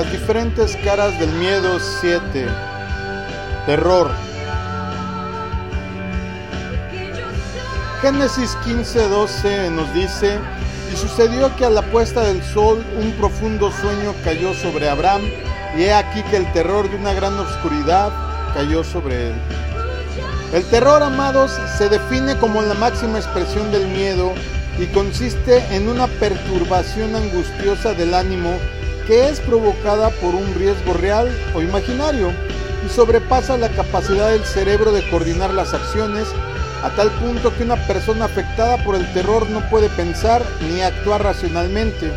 Las diferentes caras del miedo 7. Terror. Génesis 15:12 nos dice, y sucedió que a la puesta del sol un profundo sueño cayó sobre Abraham, y he aquí que el terror de una gran oscuridad cayó sobre él. El terror, amados, se define como la máxima expresión del miedo y consiste en una perturbación angustiosa del ánimo que es provocada por un riesgo real o imaginario y sobrepasa la capacidad del cerebro de coordinar las acciones a tal punto que una persona afectada por el terror no puede pensar ni actuar racionalmente.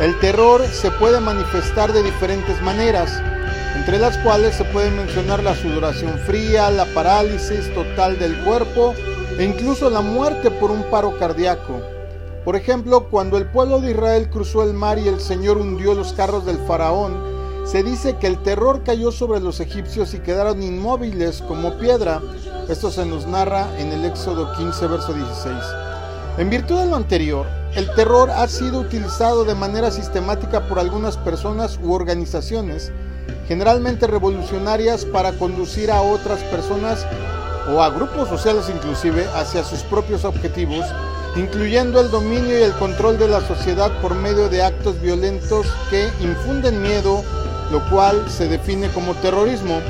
El terror se puede manifestar de diferentes maneras, entre las cuales se puede mencionar la sudoración fría, la parálisis total del cuerpo e incluso la muerte por un paro cardíaco. Por ejemplo, cuando el pueblo de Israel cruzó el mar y el Señor hundió los carros del faraón, se dice que el terror cayó sobre los egipcios y quedaron inmóviles como piedra. Esto se nos narra en el Éxodo 15, verso 16. En virtud de lo anterior, el terror ha sido utilizado de manera sistemática por algunas personas u organizaciones, generalmente revolucionarias, para conducir a otras personas o a grupos sociales inclusive hacia sus propios objetivos, incluyendo el dominio y el control de la sociedad por medio de actos violentos que infunden miedo, lo cual se define como terrorismo.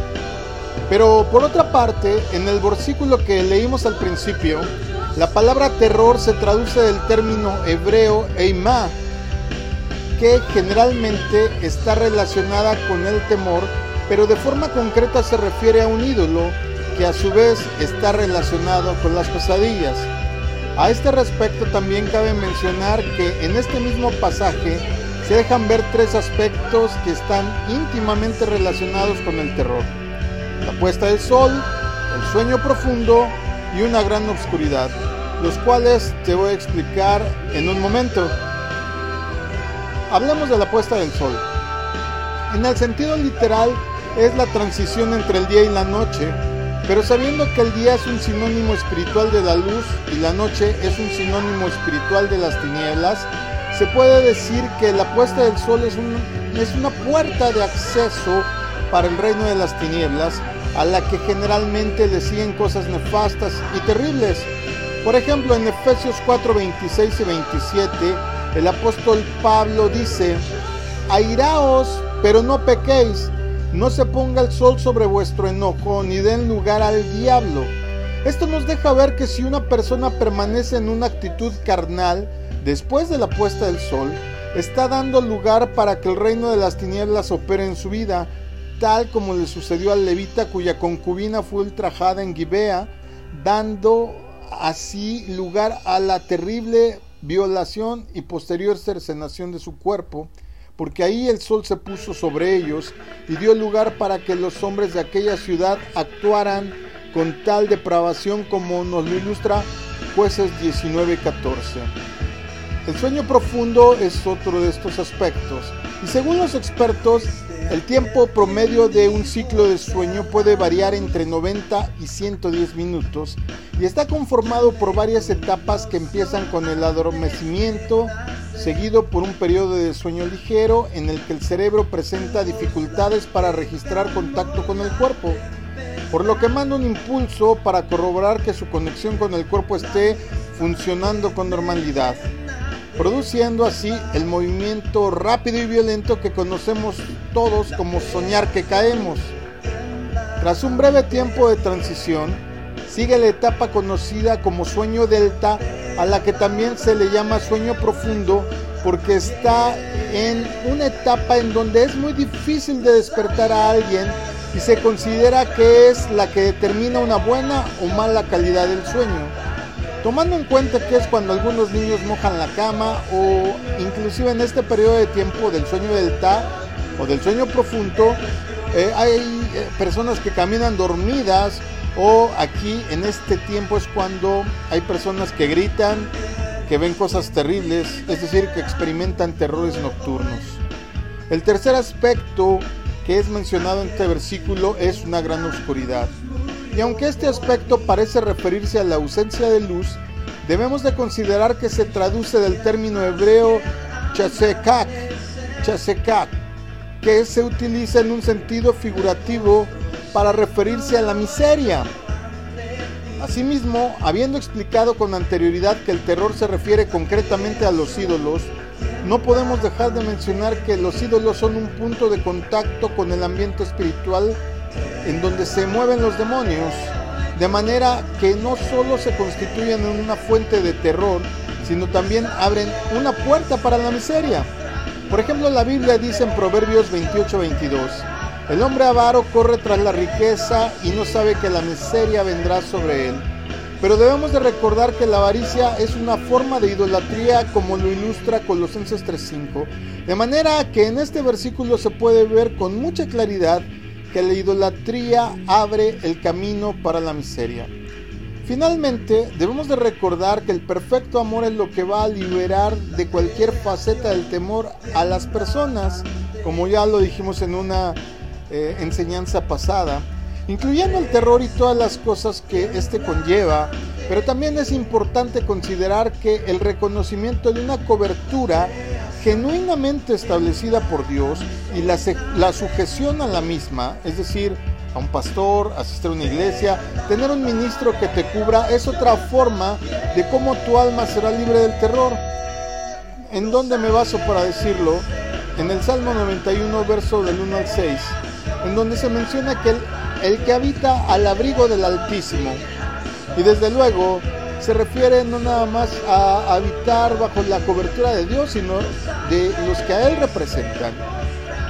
Pero por otra parte, en el versículo que leímos al principio, la palabra terror se traduce del término hebreo eimá, que generalmente está relacionada con el temor, pero de forma concreta se refiere a un ídolo que a su vez está relacionado con las pesadillas. A este respecto también cabe mencionar que en este mismo pasaje se dejan ver tres aspectos que están íntimamente relacionados con el terror. La puesta del sol, el sueño profundo y una gran oscuridad, los cuales te voy a explicar en un momento. Hablemos de la puesta del sol. En el sentido literal es la transición entre el día y la noche, pero sabiendo que el día es un sinónimo espiritual de la luz y la noche es un sinónimo espiritual de las tinieblas, se puede decir que la puesta del sol es, es una puerta de acceso para el reino de las tinieblas, a la que generalmente le siguen cosas nefastas y terribles. Por ejemplo, en Efesios 4, 26 y 27, el apóstol Pablo dice, airaos, pero no pequéis, no se ponga el sol sobre vuestro enojo, ni den lugar al diablo. Esto nos deja ver que si una persona permanece en una actitud carnal, después de la puesta del sol, está dando lugar para que el reino de las tinieblas opere en su vida, tal como le sucedió al levita cuya concubina fue ultrajada en Gibea, dando así lugar a la terrible violación y posterior cercenación de su cuerpo, porque ahí el sol se puso sobre ellos y dio lugar para que los hombres de aquella ciudad actuaran con tal depravación como nos lo ilustra jueces 19:14. El sueño profundo es otro de estos aspectos y según los expertos, el tiempo promedio de un ciclo de sueño puede variar entre 90 y 110 minutos y está conformado por varias etapas que empiezan con el adormecimiento, seguido por un periodo de sueño ligero en el que el cerebro presenta dificultades para registrar contacto con el cuerpo, por lo que manda un impulso para corroborar que su conexión con el cuerpo esté funcionando con normalidad produciendo así el movimiento rápido y violento que conocemos todos como soñar que caemos. Tras un breve tiempo de transición, sigue la etapa conocida como sueño delta, a la que también se le llama sueño profundo, porque está en una etapa en donde es muy difícil de despertar a alguien y se considera que es la que determina una buena o mala calidad del sueño. Tomando en cuenta que es cuando algunos niños mojan la cama o inclusive en este periodo de tiempo del sueño delta o del sueño profundo, eh, hay eh, personas que caminan dormidas o aquí en este tiempo es cuando hay personas que gritan, que ven cosas terribles, es decir, que experimentan terrores nocturnos. El tercer aspecto que es mencionado en este versículo es una gran oscuridad. Y aunque este aspecto parece referirse a la ausencia de luz, debemos de considerar que se traduce del término hebreo chasekak, chasekak, que se utiliza en un sentido figurativo para referirse a la miseria. Asimismo, habiendo explicado con anterioridad que el terror se refiere concretamente a los ídolos, no podemos dejar de mencionar que los ídolos son un punto de contacto con el ambiente espiritual en donde se mueven los demonios, de manera que no solo se constituyen en una fuente de terror, sino también abren una puerta para la miseria. Por ejemplo, la Biblia dice en Proverbios 28-22, el hombre avaro corre tras la riqueza y no sabe que la miseria vendrá sobre él. Pero debemos de recordar que la avaricia es una forma de idolatría como lo ilustra Colosenses 3.5, de manera que en este versículo se puede ver con mucha claridad que la idolatría abre el camino para la miseria. Finalmente, debemos de recordar que el perfecto amor es lo que va a liberar de cualquier faceta del temor a las personas, como ya lo dijimos en una eh, enseñanza pasada, incluyendo el terror y todas las cosas que éste conlleva, pero también es importante considerar que el reconocimiento de una cobertura genuinamente establecida por Dios y la, la sujeción a la misma, es decir, a un pastor, asistir a una iglesia, tener un ministro que te cubra, es otra forma de cómo tu alma será libre del terror. ¿En dónde me baso para decirlo? En el Salmo 91, verso del 1 al 6, en donde se menciona que el, que habita al abrigo del Altísimo, y desde luego se refiere no nada más a habitar bajo la cobertura de Dios, sino de los que a Él representan.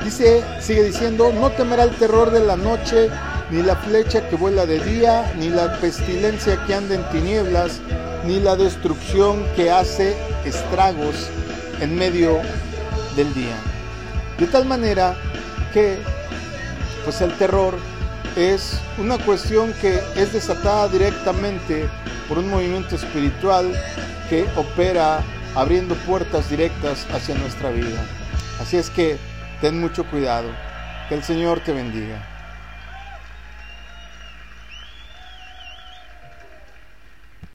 Dice, sigue diciendo, no temerá el terror de la noche, ni la flecha que vuela de día, ni la pestilencia que anda en tinieblas, ni la destrucción que hace estragos en medio del día. De tal manera que pues el terror es una cuestión que es desatada directamente por un movimiento espiritual que opera abriendo puertas directas hacia nuestra vida. Así es que ten mucho cuidado. Que el Señor te bendiga.